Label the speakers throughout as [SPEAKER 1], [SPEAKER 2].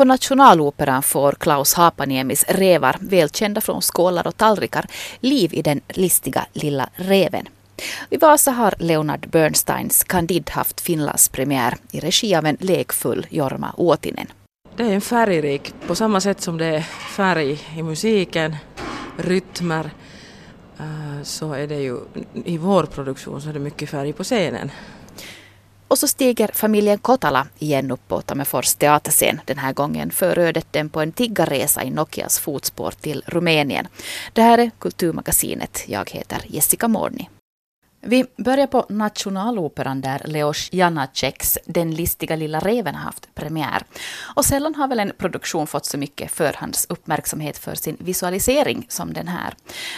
[SPEAKER 1] På Nationaloperan får Klaus Hapaniemis rävar, välkända från skålar och tallrikar, liv i den listiga lilla reven. I Vasa har Leonard Bernsteins Candide haft Finlands premiär i regi av en lekfull Jorma Uotinen.
[SPEAKER 2] Det är en färgrik, på samma sätt som det är färg i musiken, rytmer, eh, så är det ju i vår produktion så är det mycket färg på scenen.
[SPEAKER 1] Och så stiger familjen Kotala igen upp på Tammerfors teaterscen. Den här gången för ödet på en tiggarresa i Nokias fotspår till Rumänien. Det här är Kulturmagasinet. Jag heter Jessica Morni. Vi börjar på Nationaloperan där Leos Janaceks Den listiga lilla reven har haft premiär. Och sällan har väl en produktion fått så mycket förhandsuppmärksamhet för sin visualisering som den här.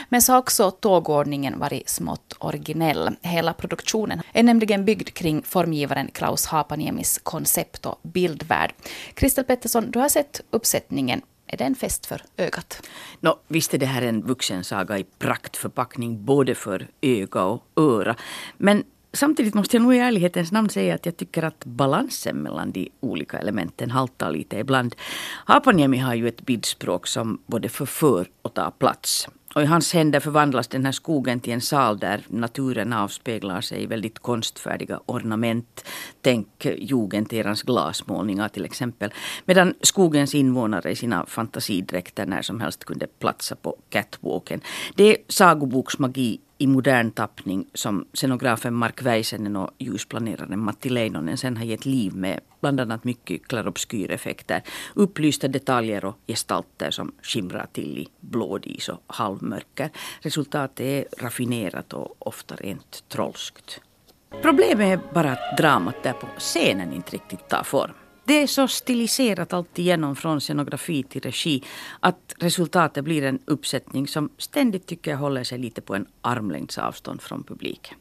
[SPEAKER 1] Men så har också tågordningen varit smått originell. Hela produktionen är nämligen byggd kring formgivaren Klaus Hapaniemis koncept och bildvärld. Kristel Pettersson, du har sett uppsättningen är det en fest för ögat?
[SPEAKER 3] No, visst är det här en vuxensaga i praktförpackning både för öga och öra. Men samtidigt måste jag nog i ärlighetens namn säga att jag tycker att balansen mellan de olika elementen haltar lite ibland. Haapaniemi har ju ett bildspråk som både förför och tar plats. Och i hans händer förvandlas den här skogen till en sal där naturen avspeglar sig i väldigt konstfärdiga ornament. Tänk jugenderans glasmålningar till exempel. Medan skogens invånare i sina fantasidräkter när som helst kunde platsa på catwalken. Det är sagoboksmagi i modern tappning som scenografen Mark Väisänen och ljusplaneraren Matti Leinonen sen har gett liv med bland annat mycket klarobskyreffekter, upplysta detaljer och gestalter som skimrar till i blådis och halvmörker. Resultatet är raffinerat och ofta rent trolskt. Problemet är bara att dramat där på scenen inte riktigt tar form. Det är så stiliserat alltigenom från scenografi till regi att resultatet blir en uppsättning som ständigt tycker jag håller sig lite på en armlängds avstånd från publiken.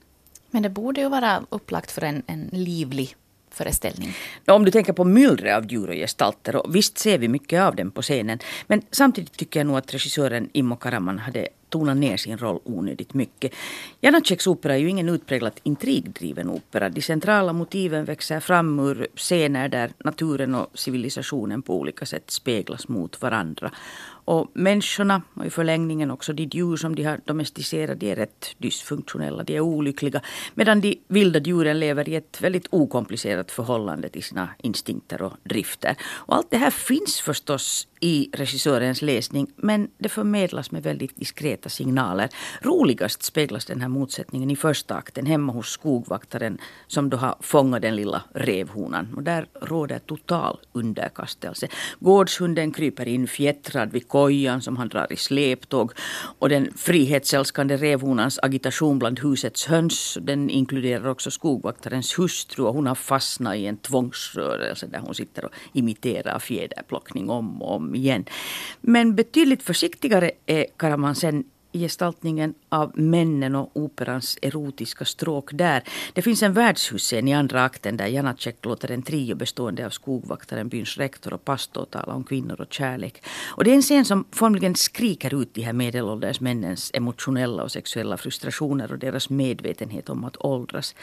[SPEAKER 1] Men det borde ju vara upplagt för en, en livlig föreställning.
[SPEAKER 3] Om du tänker på myllret av djur och gestalter, och visst ser vi mycket av dem på scenen, men samtidigt tycker jag nog att regissören Immo Karaman hade tonat ner sin roll onödigt mycket. Janaceks opera är ju ingen utpräglat intrigdriven opera. De centrala motiven växer fram ur scener där naturen och civilisationen på olika sätt speglas mot varandra. Och människorna och i förlängningen också de djur som de har domesticerat, de är rätt dysfunktionella, de är olyckliga. Medan de vilda djuren lever i ett väldigt okomplicerat förhållande till sina instinkter och drifter. Och allt det här finns förstås i regissörens läsning men det förmedlas med väldigt diskreta signaler. Roligast speglas den här motsättningen i första akten hemma hos skogvaktaren som då har fångat den lilla revhonan. Och där råder total underkastelse. Gårdshunden kryper in fjättrad vid kojan som han drar i släptåg. Och den frihetsälskande revhonans agitation bland husets höns den inkluderar också skogvaktarens hustru och hon har fastnat i en tvångsrörelse där hon sitter och imiterar fjäderplockning om och om igen. Men betydligt försiktigare är Karaman sen i gestaltningen av männen och operans erotiska stråk där. Det finns en värdshuscen i andra akten där Janacek låter en trio bestående av skogvaktaren, byns rektor och pastor tala om kvinnor och kärlek. Och det är en scen som formligen skriker ut de här medelålders männens emotionella och sexuella frustrationer och deras medvetenhet om att åldras.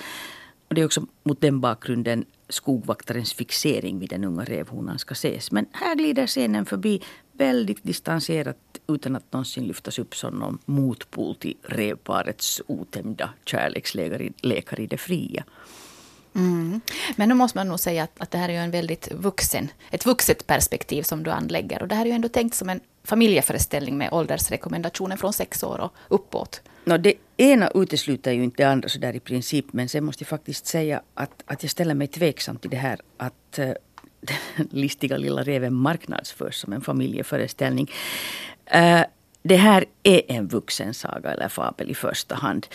[SPEAKER 3] Och det är också mot den bakgrunden skogvaktarens fixering vid den unga revhonan ska ses. Men här glider scenen förbi väldigt distanserat utan att någonsin lyftas upp som någon motpol till revparets otämjda kärlekslekar i det fria.
[SPEAKER 1] Mm. Men nu måste man nog säga att, att det här är ju en väldigt vuxen, ett vuxet perspektiv som du anlägger. Och det här är ju ändå tänkt som en familjeföreställning med åldersrekommendationer från sex år och uppåt.
[SPEAKER 3] No, det ena utesluter ju inte det andra sådär i princip. Men sen måste jag faktiskt säga att, att jag ställer mig tveksam till det här att uh, den listiga lilla reven marknadsförs som en familjeföreställning. Uh, det här är en vuxensaga eller fabel i första hand.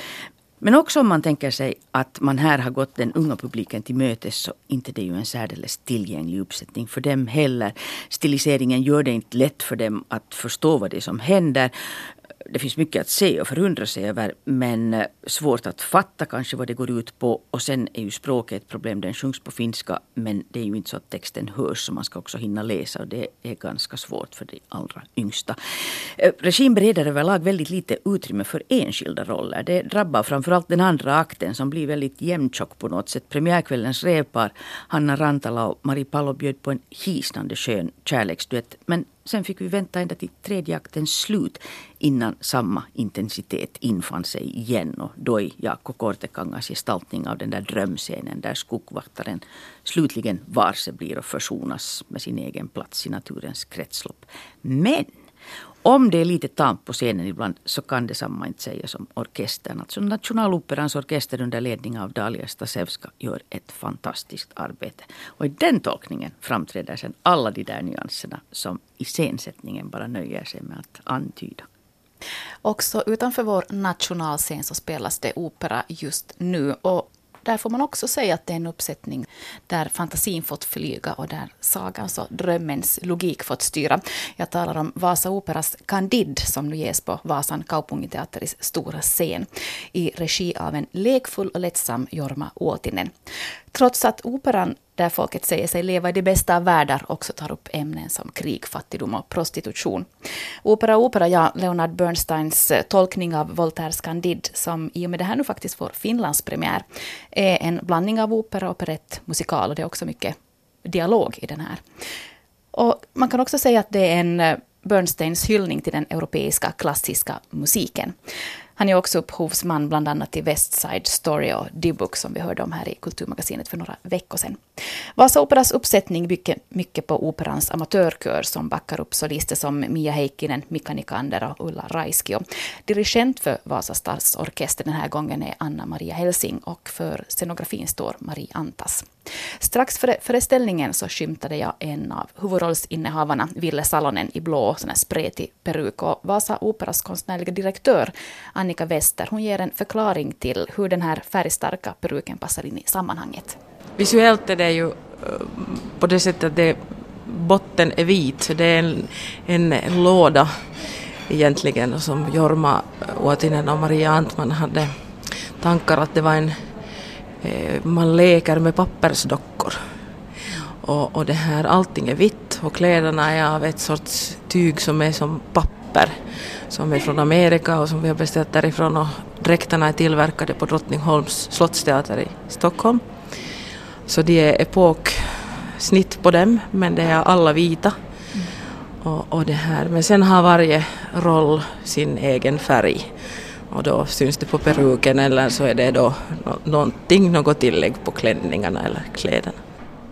[SPEAKER 3] Men också om man tänker sig att man här har gått den unga publiken till mötes så inte det är ju en särdeles tillgänglig uppsättning för dem heller. Stiliseringen gör det inte lätt för dem att förstå vad det är som händer det finns mycket att se och förundra sig över men eh, svårt att fatta kanske vad det går ut på. Och sen är ju språket ett problem. Den sjungs på finska men det är ju inte så att texten hörs så man ska också hinna läsa och det är ganska svårt för de allra yngsta. Eh, Regim regin bereder överlag väldigt lite utrymme för enskilda roller. Det drabbar framförallt den andra akten som blir väldigt jämntjock på något sätt. Premiärkvällens revpar Hanna Rantala och Marie Palo bjöd på en hisnande skön kärleksduett men Sen fick vi vänta ända till tredje aktens slut innan samma intensitet infann sig igen och då i Jaakko Kortekangas gestaltning av den där drömscenen där skogvaktaren slutligen varse blir och försonas med sin egen plats i naturens kretslopp. Men om det är lite tamt på scenen ibland så kan detsamma inte sägas om orkestern. Alltså Nationaloperans orkester under ledning av Dalia Stasevska gör ett fantastiskt arbete. Och i den tolkningen framträder sen alla de där nyanserna som iscensättningen bara nöjer sig med att antyda.
[SPEAKER 1] Också utanför vår nationalscen så spelas det opera just nu. Och där får man också säga att det är en uppsättning där fantasin fått flyga och där sagans alltså och drömmens logik fått styra. Jag talar om Vasa Operas Candide som nu ges på Vasan Kaupunginteatteris stora scen i regi av en lekfull och lättsam Jorma Åtinen. Trots att operan där folket säger sig leva i de bästa av världar också tar upp ämnen som krig, fattigdom och prostitution. Opera Opera, ja, Leonard Bernsteins eh, tolkning av Voltaires Candide, som i och med det här nu faktiskt får Finlands premiär, är en blandning av opera, operett, musikal och det är också mycket dialog i den här. Och man kan också säga att det är en eh, Bernsteins hyllning till den europeiska klassiska musiken. Han är också upphovsman bland annat till West Side Story och D-Book som vi hörde om här i Kulturmagasinet för några veckor sedan. Vasa Operas uppsättning bygger mycket på operans amatörkör som backar upp solister som Mia Heikkinen, Mika Nikander och Ulla Raiski. dirigent för Vasa stadsorkester den här gången är Anna Maria Helsing och för scenografin står Marie Antas. Strax före föreställningen så skymtade jag en av huvudrollsinnehavarna, Ville Salonen, i blå sån här spretig peruk. Och Vasa Operas konstnärliga direktör, Annika Wester, hon ger en förklaring till hur den här färgstarka peruken passar in i sammanhanget.
[SPEAKER 2] Visuellt är det ju eh, på det sättet att det, botten är vit, det är en, en låda egentligen som Jorma Uotinen och Maria Antman hade tankar att det var en man leker med pappersdockor. Och, och det här, allting är vitt och kläderna är av ett sorts tyg som är som papper som är från Amerika och som vi har beställt därifrån och dräkterna är tillverkade på Drottningholms slottsteater i Stockholm. Så det är epoksnitt på dem men det är alla vita. Mm. Och, och, det här. Men sen har varje roll sin egen färg och då syns det på peruken eller så är det då någonting, något tillägg på klänningarna eller kläderna.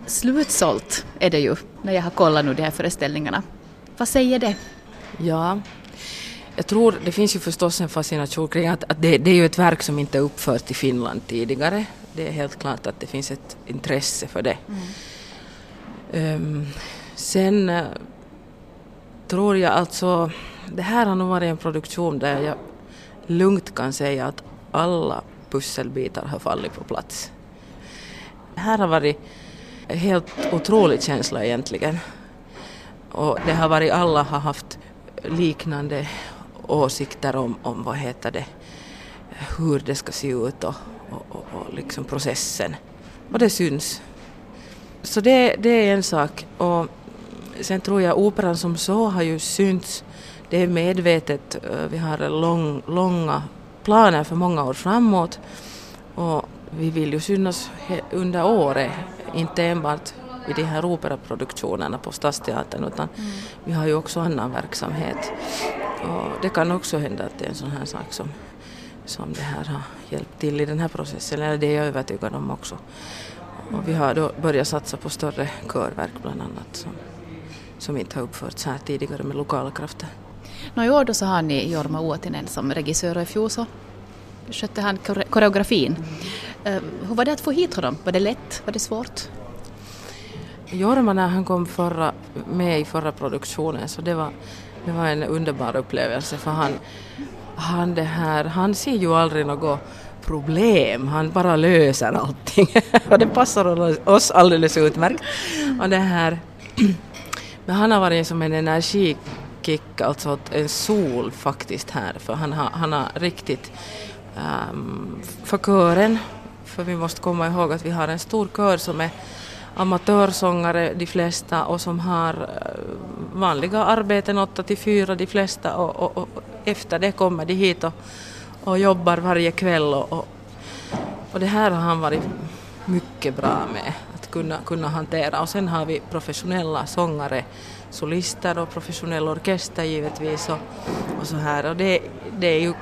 [SPEAKER 1] Slutsålt är det ju när jag har kollat nu de här föreställningarna. Vad säger det?
[SPEAKER 2] Ja, jag tror det finns ju förstås en fascination kring att, att det, det, är ju ett verk som inte är uppfört i Finland tidigare. Det är helt klart att det finns ett intresse för det. Mm. Um, sen uh, tror jag alltså, det här har nog varit en produktion där jag lugnt kan säga att alla pusselbitar har fallit på plats. Det här har varit en helt otrolig känsla egentligen. Och det har varit, alla har haft liknande åsikter om, om vad heter det, hur det ska se ut och, och, och, och liksom processen. Och det syns. Så det, det är en sak. Och sen tror jag operan som så har ju synts det är medvetet. Eh, vi har lång, långa planer för många år framåt och vi vill ju synas under året, inte enbart vid de här operaproduktionerna på Stadsteatern utan mm. vi har ju också annan verksamhet. Och det kan också hända att det är en sån här sak som, som det här har hjälpt till i den här processen, eller det är jag övertygad om också. Och vi har då börjat satsa på större körverk bland annat som, som inte har uppförts här tidigare med lokala krafter.
[SPEAKER 1] Nå, I år då så har ni Jorma Uotinen som regissör och i fjol så skötte han koreografin. Mm. hur var det att få hit honom? Var det lätt? Var det svårt?
[SPEAKER 2] Jorma när han kom förra, med i förra produktionen så det var, det var en underbar upplevelse för han, han, det här, han ser ju aldrig något problem, han bara löser allting och det passar oss alldeles utmärkt. Och det här, men han har varit som en energi kick, alltså en sol faktiskt här, för han har, han har riktigt um, för kören, för vi måste komma ihåg att vi har en stor kör som är amatörsångare de flesta och som har eh, vanliga arbeten 8 till 4 de flesta och, och, och, efter det kommer de hit och, och jobbar varje kväll och, och, och det här har han varit mycket bra med kunna, kunna hantera. Och sen har vi professionella sångare, solister och professionell orkester givetvis och, och så här. Och det, det är ju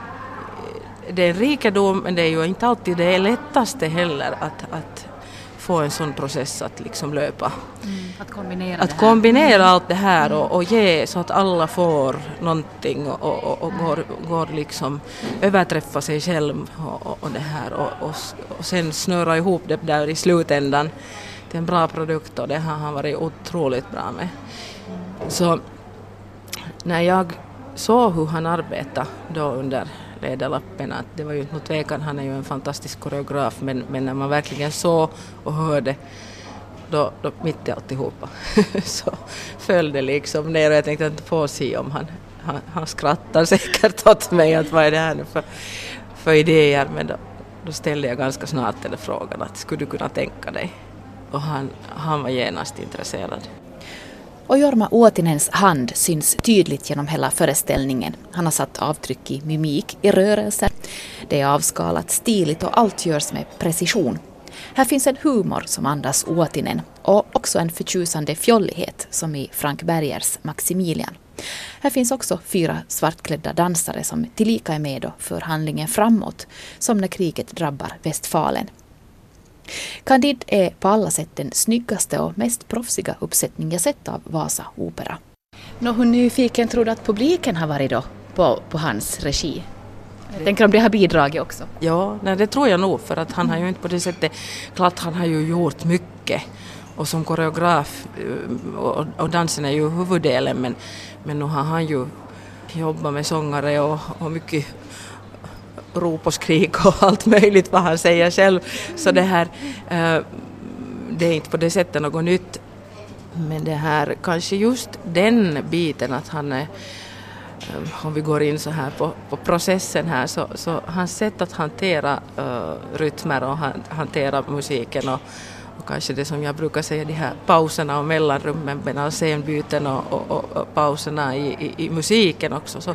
[SPEAKER 2] det är en rikedom men det är ju inte alltid det lättaste heller att, att få en sån process att liksom löpa.
[SPEAKER 1] Mm, att kombinera,
[SPEAKER 2] att kombinera allt det här och, och, ge så att alla får någonting och, och, och går, går liksom överträffa sig själv och, och det här och, och, och sen snöra ihop det där i slutändan till en bra produkt och det har han varit otroligt bra med. Så när jag såg hur han arbetade då under ledarlappen att det var ju inte något tvekan, han är ju en fantastisk koreograf men, men när man verkligen såg och hörde då, då mitt i alltihopa så föll det liksom ner och jag tänkte inte få se om han, han, han skrattar säkert åt mig att vad är det här nu för, för idéer men då, då ställde jag ganska snart den frågan att skulle du kunna tänka dig och han, han var genast intresserad.
[SPEAKER 1] Och Jorma Uotinens hand syns tydligt genom hela föreställningen. Han har satt avtryck i mimik, i rörelser. Det är avskalat, stiligt och allt görs med precision. Här finns en humor som andas Uotinen och också en förtjusande fjollighet som i Frank Bergers Maximilian. Här finns också fyra svartklädda dansare som tillika är med och för handlingen framåt, som när kriget drabbar Westfalen. Candide är på alla sätt den snyggaste och mest proffsiga uppsättning jag sett av Vasa Opera. Nå, hur nyfiken tror du att publiken har varit då på, på hans regi? Jag tänker om det har bidragit också?
[SPEAKER 2] Ja, nej, det tror jag nog för att han har ju inte på det sättet, klart han har ju gjort mycket och som koreograf eh, och, och dansen är ju huvuddelen men, men nu har han ju jobbat med sångare och, och mycket rop och skrik och allt möjligt vad han säger själv. Så det här, eh, det är inte på det sättet något nytt. Men det här, kanske just den biten att han är eh, om vi går in så här på, på processen här, så, så hans sätt att hantera uh, rytmer och han, hantera musiken och, och kanske det som jag brukar säga, de här pauserna och mellanrummen mellan scenbyten och, och, och, och pauserna i, i, i, musiken också, så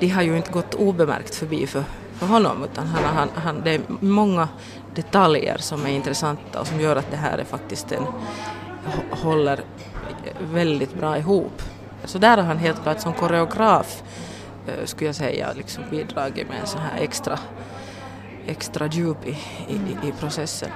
[SPEAKER 2] de har ju inte gått obemärkt förbi för, för honom utan han, han, han, det är många detaljer som är intressanta och som gör att det här är faktiskt en, håller väldigt bra ihop. Så där har han helt klart som koreograf eh, skulle jag säga liksom bidragit med en sån här extra, extra djup i, i, i processen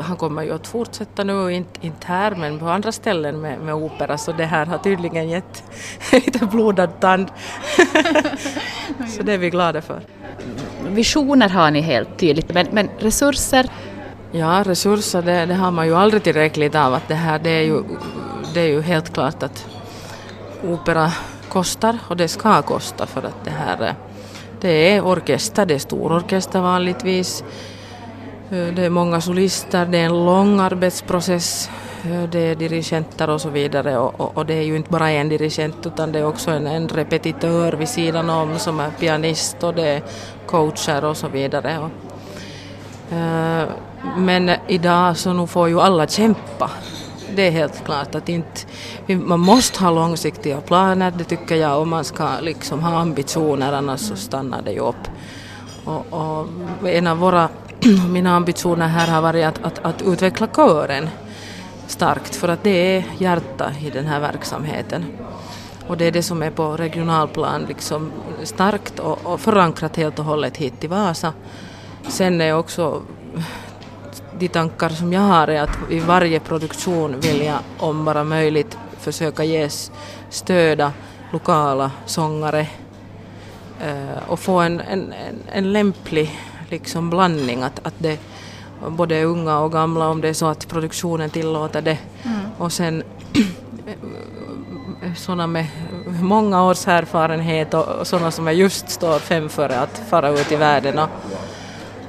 [SPEAKER 2] han kommer ju att fortsätta nu, inte, inte här men på andra ställen med, med opera så det här har tydligen gett lite blodad tand. så det är vi glada för.
[SPEAKER 1] Visioner har ni helt tydligt men, men resurser?
[SPEAKER 2] Ja, resurser det, det, har man ju aldrig tillräckligt av. Att det, här, det, är ju, det är ju helt klart att opera kostar och det ska kosta för att det här det är orkester, det är stor orkester vanligtvis Eh, det är många solister, det är en lång arbetsprocess, eh, det är dirigenter och så vidare och, och, och, det är ju inte bara en dirigent utan det är också en, en repetitör vid sidan om som är pianist och det är coacher och så vidare. Och, uh, men idag så nu får ju alla kämpa. Det är helt klart att inte, man måste ha långsiktiga planer, det tycker jag, och man ska liksom ha ambitioner annars så stannar det ju upp. Och, och en av våra mina ambitioner här har varit att, att, att utveckla kören starkt för att det är hjärta i den här verksamheten. Och det är det som är på regionalplan liksom starkt och, och förankrat helt och hållet hit till Vasa. Sen är också de tankar som jag har är att i varje produktion vill jag om bara möjligt försöka ge stöda lokala sångare eh, och få en, en, en, en lämplig liksom blandning, att, att det både unga och gamla om det är så att produktionen tillåter det. Mm. Och sen sådana med många års erfarenhet och sådana som är just står fem före att fara ut i världen och,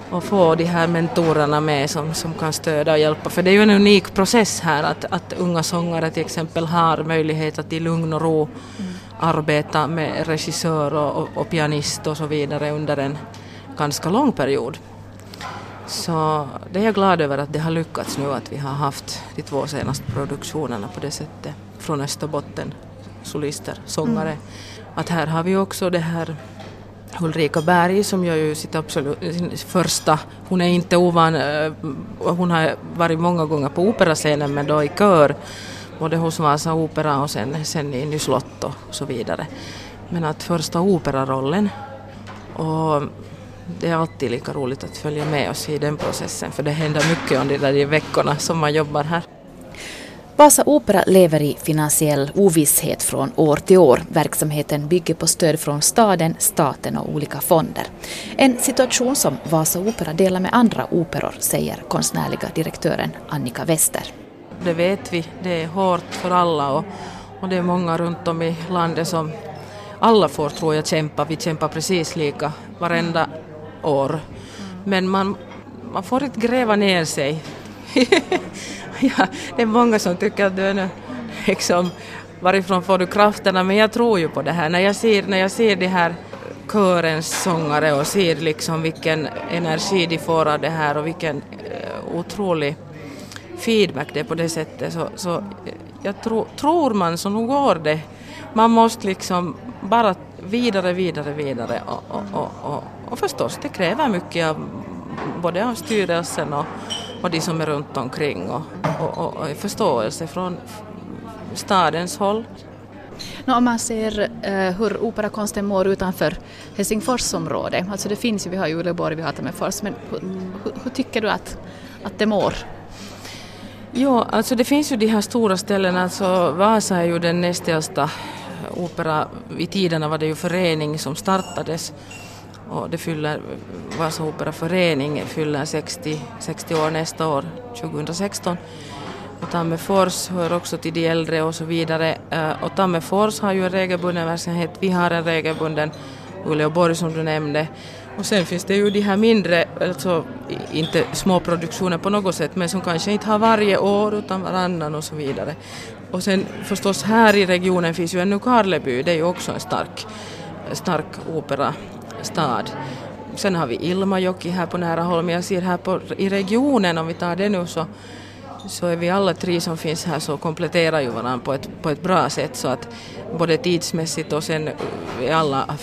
[SPEAKER 2] och få de här mentorerna med som, som kan stödja och hjälpa. För det är ju en unik process här att, att unga sångare till exempel har möjlighet att i lugn och ro mm. arbeta med regissör och, och, och pianist och så vidare under en ganska lång period. Så det är jag glad över att det har lyckats nu att vi har haft de två senaste produktionerna på det sättet från Österbotten, solister, sångare. Mm. Att här har vi också det här Ulrika Berg som gör ju sitt absolut första, hon är inte ovan, eh, hon har varit många gånger på operascenen men då i kör, både hos Vasa Opera och sen, sen i Nyslotto och så vidare. Men att första operarollen och det är alltid lika roligt att följa med oss i den processen för det händer mycket under de där veckorna som man jobbar här.
[SPEAKER 1] Vasa Opera lever i finansiell ovisshet från år till år. Verksamheten bygger på stöd från staden, staten och olika fonder. En situation som Vasa Opera delar med andra operor, säger konstnärliga direktören Annika Wester.
[SPEAKER 2] Det vet vi, det är hårt för alla och, och det är många runt om i landet som alla får, tror jag, kämpa. Vi kämpar precis lika varenda år. Men man, man får inte gräva ner sig. ja, det är många som tycker att du är nu, liksom, varifrån får du krafterna? Men jag tror ju på det här. När jag ser, när jag ser de här körens sångare och ser liksom vilken energi de får av det här och vilken eh, otrolig feedback det är på det sättet så, så eh, jag tro, tror man så nog går det. Man måste liksom bara vidare, vidare, vidare och, och, och, och, och förstås det kräver mycket av både av styrelsen och, och de som är runt omkring och, och, och, förståelse från stadens håll.
[SPEAKER 1] No, om man ser uh, hur operakonsten mår utanför Helsingforsområdet, alltså det finns ju, vi har ju Uleåborg, vi har Tammerfors, men hur, hur, hur, tycker du att, att det mår?
[SPEAKER 2] Ja, alltså det finns ju de här stora ställena, alltså Vasa är ju den näst äldsta opera, i tiderna var det ju förening som startades och det fyller, Vasa Operaförening fyller 60, 60 år nästa år, 2016. Och Tammerfors hör också till de äldre och så vidare. Eh, och Tammerfors har ju en regelbunden verksamhet, vi har en regelbunden Uleåborg som du nämnde. Och sen finns det ju de här mindre, alltså inte små produktioner på något sätt, men som kanske inte har varje år utan varannan och så vidare. Och sen förstås här i regionen finns ju ännu Karleby, det är ju också en stark, stark stad. Sen har vi Ilmajoki här på nära håll, men jag ser här på, i regionen, om vi tar det nu så, så är vi alla tre som finns här så kompletterar ju varandra på ett, på ett bra sätt så att både tidsmässigt och sen är alla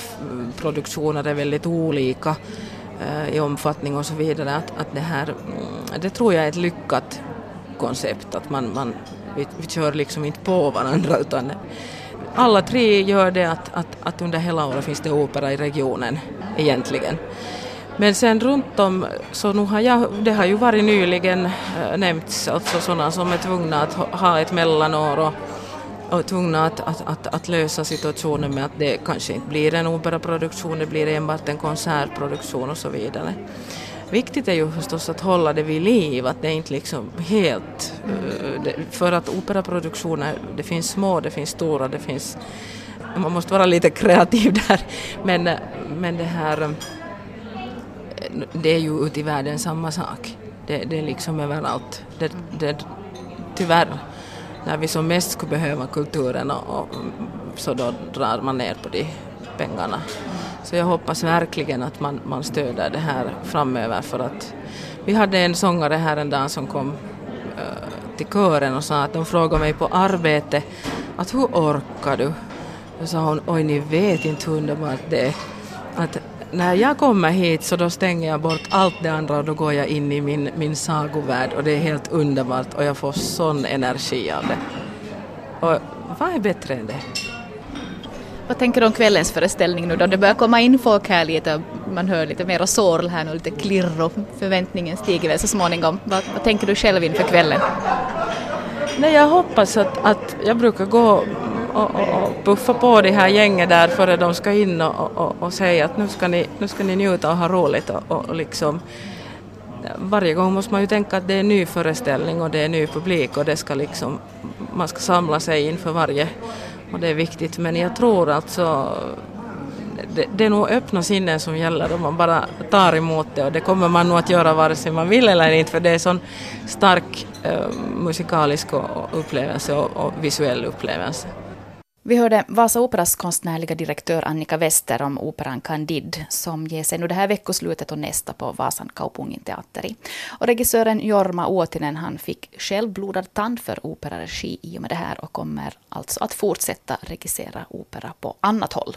[SPEAKER 2] produktioner är väldigt olika eh, i omfattning och så vidare. Att, att det här, mm, det tror jag är ett lyckat koncept, att man, man vi, vi kör liksom inte på varandra utan alla tre gör det att, att, att under hela året finns det opera i regionen egentligen. Men sen runt om, så nu har jag, det har ju varit nyligen äh, nämnts, alltså sådana som är tvungna att ha ett mellanår och, och tvungna att, att, att, att, lösa situationen med att det kanske inte blir en operaproduktion, det blir enbart en konsertproduktion och så vidare. Viktigt är ju förstås att hålla det vid liv, att det är inte liksom helt... Eh, för att operaproduktioner, det finns små, det finns stora, det finns... Man måste vara lite kreativ där. Men, eh, men det här... Eh, det är ju ute i världen samma sak. Det, det är liksom överallt. Det, det, tyvärr, när vi som mest skulle behöva kulturen och, och så då drar man ner på de pengarna. Så jag hoppas verkligen att man, man stöder det här framöver för att vi hade en sångare här en dag som kom uh, till kören och sa att de frågade mig på arbete att hur orkar du? Då sa hon, oj ni vet inte hur underbart det är. Att när jag kommer hit så då stänger jag bort allt det andra och då går jag in i min, min sagovärld och det är helt underbart och jag får sån energi av det. Och vad är bättre än det?
[SPEAKER 1] Vad tänker du om kvällens föreställning nu då? Det börjar komma in folk här lite, man hör lite mera sorl här nu, lite klirr och förväntningen stiger väl så småningom. Vad, vad tänker du själv inför kvällen?
[SPEAKER 2] Nej, jag hoppas att, att jag brukar gå och, och, och puffa på det här gänget där före de ska in och, och, och säga att nu ska, ni, nu ska ni njuta och ha roligt och, och liksom varje gång måste man ju tänka att det är en ny föreställning och det är ny publik och det ska liksom, man ska samla sig inför varje och det är viktigt men jag tror alltså det, det är nog öppna sinnen som gäller om man bara tar emot det och det kommer man nog att göra vare sig man vill eller inte för det är en sån stark eh, musikalisk upplevelse och, och visuell upplevelse.
[SPEAKER 1] Vi hörde Vasa Operas konstnärliga direktör Annika Wester om operan Candide som ger sig nu det här veckoslutet och nästa på Vasan Kaupunginteatteri. Och regissören Jorma Uotinen han fick själv blodad tand för operaregi i och med det här och kommer alltså att fortsätta regissera opera på annat håll.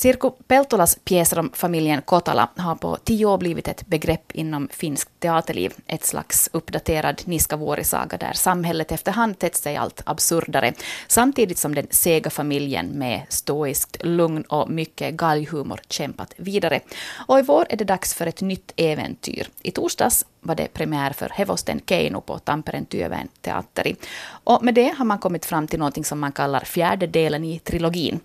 [SPEAKER 1] Sirku Peltolas pjäser om familjen Kotala har på tio år blivit ett begrepp inom finskt teaterliv. Ett slags uppdaterad Niskavuori-saga där samhället efterhand tätt sig allt absurdare. Samtidigt som den sega familjen med stoiskt lugn och mycket galghumor kämpat vidare. Och i vår är det dags för ett nytt äventyr. I torsdags var det premiär för Hevosten Keino på Tampereen Työväen teatteri. Och med det har man kommit fram till något som man kallar fjärde delen i trilogin.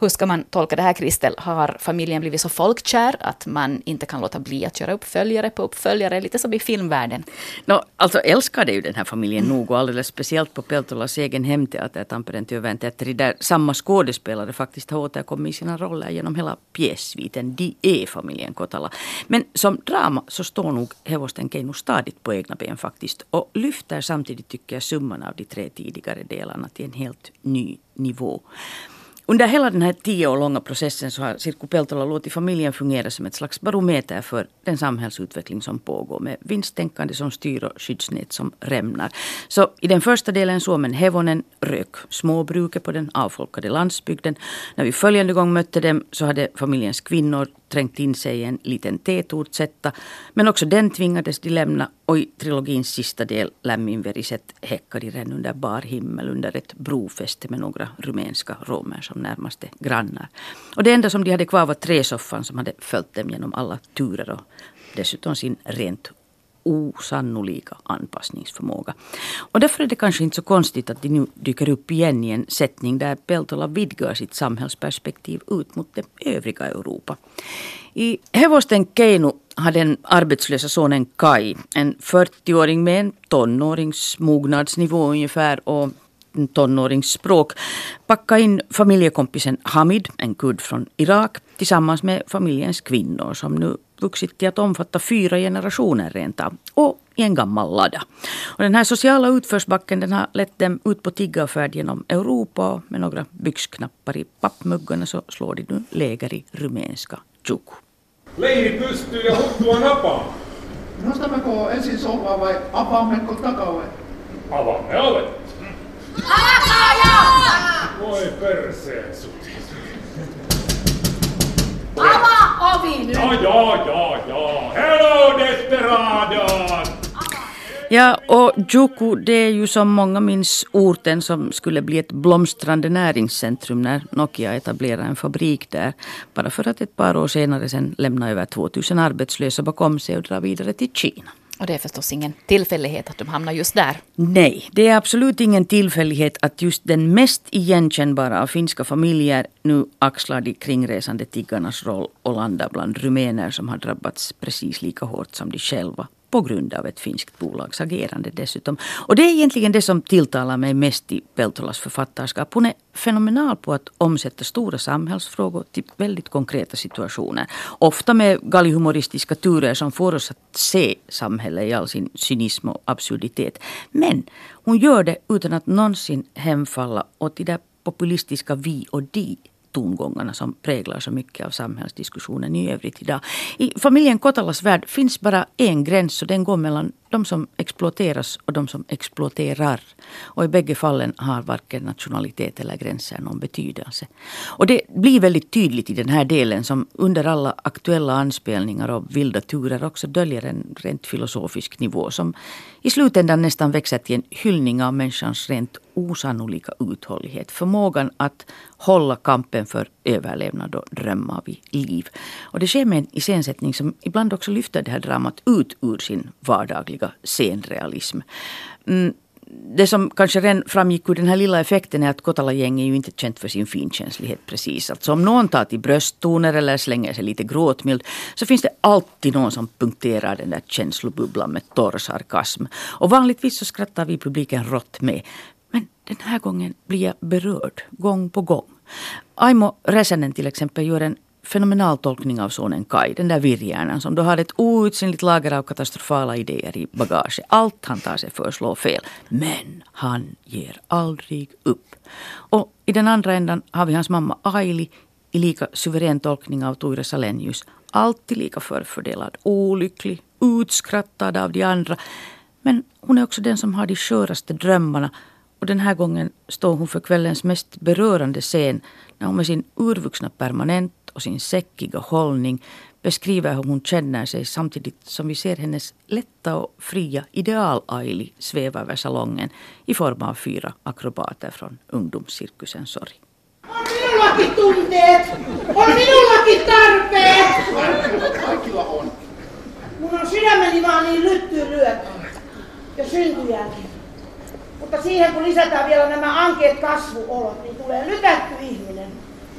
[SPEAKER 1] Hur ska man tolka det här, Kristel? Har familjen blivit så folkkär att man inte kan låta bli att göra uppföljare på uppföljare, lite som i filmvärlden?
[SPEAKER 3] No, alltså älskade ju den här familjen mm. nog och alldeles speciellt på Peltolas egen hemteater, Tampereen Työväen teatteri, där samma skådespelare faktiskt har återkommit i sina roller genom hela pjässviten. De är familjen Kotala. Men som drama så står nog Hevosten Keino stadigt på egna ben faktiskt och lyfter samtidigt tycker jag summan av de tre tidigare delarna till en helt ny nivå. Under hela den här tio år långa processen så har Cirku Peltola låtit familjen fungera som ett slags barometer för den samhällsutveckling som pågår med vinsttänkande som styr och skyddsnät som rämnar. Så i den första delen Suomen Hevonen rök småbruket på den avfolkade landsbygden. När vi följande gång mötte dem så hade familjens kvinnor trängt in sig i en liten tätortsetta. Men också den tvingades de lämna och i trilogins sista del Lämminveriset häckade de redan under bar himmel under ett brofäste med några rumänska romer som närmaste grannar. Och det enda som de hade kvar var träsoffan som hade följt dem genom alla turer och dessutom sin rent osannolika anpassningsförmåga. Och därför är det kanske inte så konstigt att de nu dyker upp igen i en sättning där Peltola vidgar sitt samhällsperspektiv ut mot det övriga Europa. I Hevosten Keino har den arbetslösa sonen Kai, en 40-åring med en tonårings mognadsnivå ungefär och tonåringsspråk packat in familjekompisen Hamid, en kurd från Irak, tillsammans med familjens kvinnor som nu vuxit till att omfatta fyra generationer rent av. Och i en gammal lada. Och den här sociala utförsbacken den har lett dem ut på tiggarfärd genom Europa och med några byxknappar i pappmuggarna så slår de nu läger i rumänska Tjuku.
[SPEAKER 4] Leiri pystyy ja huttua napaa.
[SPEAKER 5] Nostammeko ensin sohvaa vai avaammeko takaoven?
[SPEAKER 4] Avaamme ovet. Voi perseet sut.
[SPEAKER 6] Avaa ovi nyt!
[SPEAKER 4] Ja, ja, ja, ja. Hello desperados!
[SPEAKER 3] Ja, och Juku det är ju som många minns orten som skulle bli ett blomstrande näringscentrum när Nokia etablerade en fabrik där. Bara för att ett par år senare sen lämna över 2000 arbetslösa bakom sig och dra vidare till Kina.
[SPEAKER 1] Och det är förstås ingen tillfällighet att de hamnar just där.
[SPEAKER 3] Nej, det är absolut ingen tillfällighet att just den mest igenkännbara av finska familjer nu axlar de kringresande tiggarnas roll och landar bland rumäner som har drabbats precis lika hårt som de själva på grund av ett finskt bolags agerande dessutom. Och det är egentligen det som tilltalar mig mest i Peltolas författarskap. Hon är fenomenal på att omsätta stora samhällsfrågor till väldigt konkreta situationer. Ofta med galghumoristiska turer som får oss att se samhället i all sin cynism och absurditet. Men hon gör det utan att någonsin hemfalla åt de där populistiska vi och de tongångarna som präglar så mycket av samhällsdiskussionen i övrigt idag. I familjen Kotalas värld finns bara en gräns och den går mellan de som exploateras och de som exploaterar. Och i bägge fallen har varken nationalitet eller gränser någon betydelse. Och det blir väldigt tydligt i den här delen som under alla aktuella anspelningar och vilda turer också döljer en rent filosofisk nivå som i slutändan nästan växer till en hyllning av människans rent osannolika uthållighet. Förmågan att hålla kampen för överlevnad och drömmar vid liv. Och det sker med en iscensättning som ibland också lyfter det här dramat ut ur sin vardagliga scenrealism. Mm, det som kanske redan framgick ur den här lilla effekten är att Kotala-gänget är ju inte känt för sin finkänslighet precis. Alltså om någon tar till brösttoner eller slänger sig lite gråtmild så finns det alltid någon som punkterar den där känslobubblan med torr sarkasm. Och vanligtvis så skrattar vi publiken rått med. Men den här gången blir jag berörd gång på gång. Aimo Räsänen till exempel gör en fenomenal tolkning av sonen Kai, den där virrhjärnan som då har ett outsinligt lager av katastrofala idéer i bagaget. Allt han tar sig för slår fel. Men han ger aldrig upp. Och i den andra ändan har vi hans mamma Aili i lika suverän tolkning av Ture Salenius. Alltid lika förfördelad, olycklig, utskrattad av de andra. Men hon är också den som har de sköraste drömmarna och den här gången står hon för kvällens mest berörande scen när hon med sin urvuxna permanent och sin säckiga hållning beskriver hur hon känner sig samtidigt som vi ser hennes lätta och fria ideal-Aili sväva över salongen i form av fyra akrobater från ungdomscirkusen Sorg.
[SPEAKER 6] On minullakin tunteet! On minullakin tarpeet!
[SPEAKER 5] Kaikilla on.
[SPEAKER 6] Mun on sydämeni vaan niin lyttyyn lyöty. Ja syntyjänkin. Mutta siihen kun lisätään vielä nämä ankeet kasvuolot, niin tulee lykätty ihminen.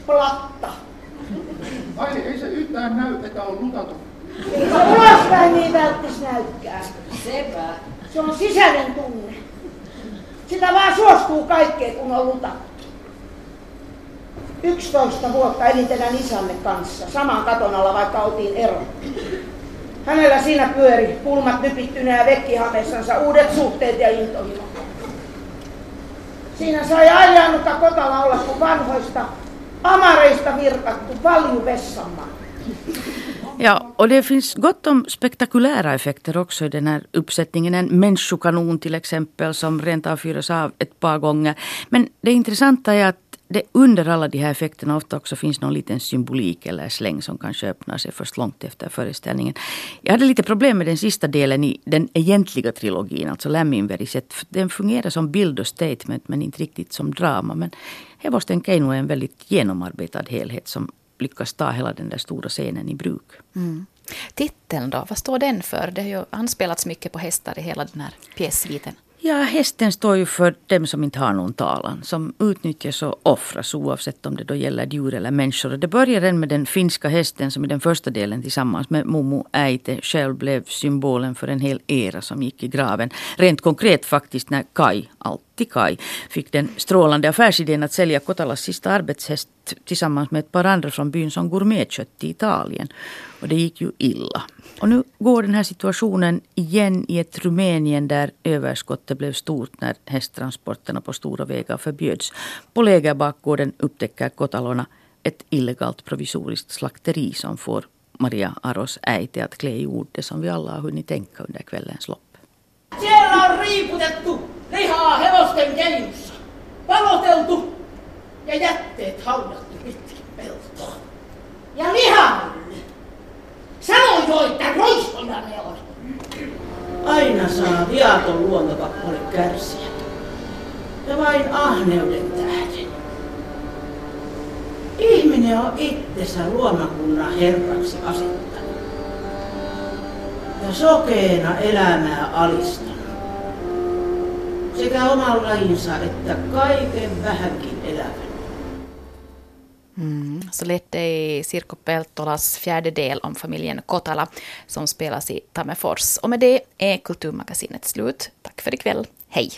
[SPEAKER 6] Platta.
[SPEAKER 5] Ai ei se yhtään näy, että on lutattu.
[SPEAKER 6] Ei se ulospäin niin välttis näykkää. Sepä. Se on sisäinen tunne. Sitä vaan suostuu kaikkeen, kun on lutattu. 11 vuotta elin teidän isänne kanssa, saman katon alla, vaikka oltiin ero. Hänellä siinä pyöri, pulmat nypittyneen ja vekkihamessansa, uudet suhteet ja intohimo. Siinä sai ajanutta kotona olla kuin vanhoista amareista virkattu valju.
[SPEAKER 3] Ja, och det finns gott om spektakulära effekter också i den här uppsättningen. En människokanon till exempel som rent av fyras av ett par gånger. Men det intressanta är att det under alla de här effekterna ofta också finns någon liten symbolik eller släng som kanske öppnar sig först långt efter föreställningen. Jag hade lite problem med den sista delen i den egentliga trilogin, alltså Lämminveriset. Den fungerar som bild och statement men inte riktigt som drama. Men Hevosten Keino är en väldigt genomarbetad helhet som lyckas ta hela den där stora scenen i bruk.
[SPEAKER 1] Mm. Titeln då, vad står den för? Det har ju anspelats mycket på hästar i hela den här pjässviten.
[SPEAKER 3] Ja, hästen står ju för dem som inte har någon talan. Som utnyttjas och offras oavsett om det då gäller djur eller människor. Det börjar redan med den finska hästen som i den första delen tillsammans med Momo Äite själv blev symbolen för en hel era som gick i graven. Rent konkret faktiskt när Kai, alltid Kai, fick den strålande affärsidén att sälja Kotalas sista arbetshäst tillsammans med ett par andra från byn som gourmetkött i Italien. Och det gick ju illa. Och nu går den här situationen igen i ett Rumänien där överskottet blev stort när hästtransporterna på stora vägar förbjöds. På lägerbakgården upptäcker kotalorna ett illegalt provisoriskt slakteri som får Maria Aros äiti att klä i ord det som vi alla har hunnit tänka under kvällens lopp.
[SPEAKER 6] Siellä on riiputettu lihaa hevosten keinussa, paloteltu ja jätteet haudattu pitkin peltoa. Ja lihamylly. Sanoin jo, että roistoja ne on. Aina saa viaton luontokappale kärsiä. Ja vain ahneuden tähden. Ihminen on itsensä luomakunnan herraksi asettanut. Ja sokeena elämää alistanut. Sekä oman lajinsa että kaiken vähänkin elävän.
[SPEAKER 1] Mm. Så lät det i Sirko Peltolas fjärde del om familjen Kotala som spelas i Tammerfors. Och med det är Kulturmagasinet slut. Tack för ikväll. Hej!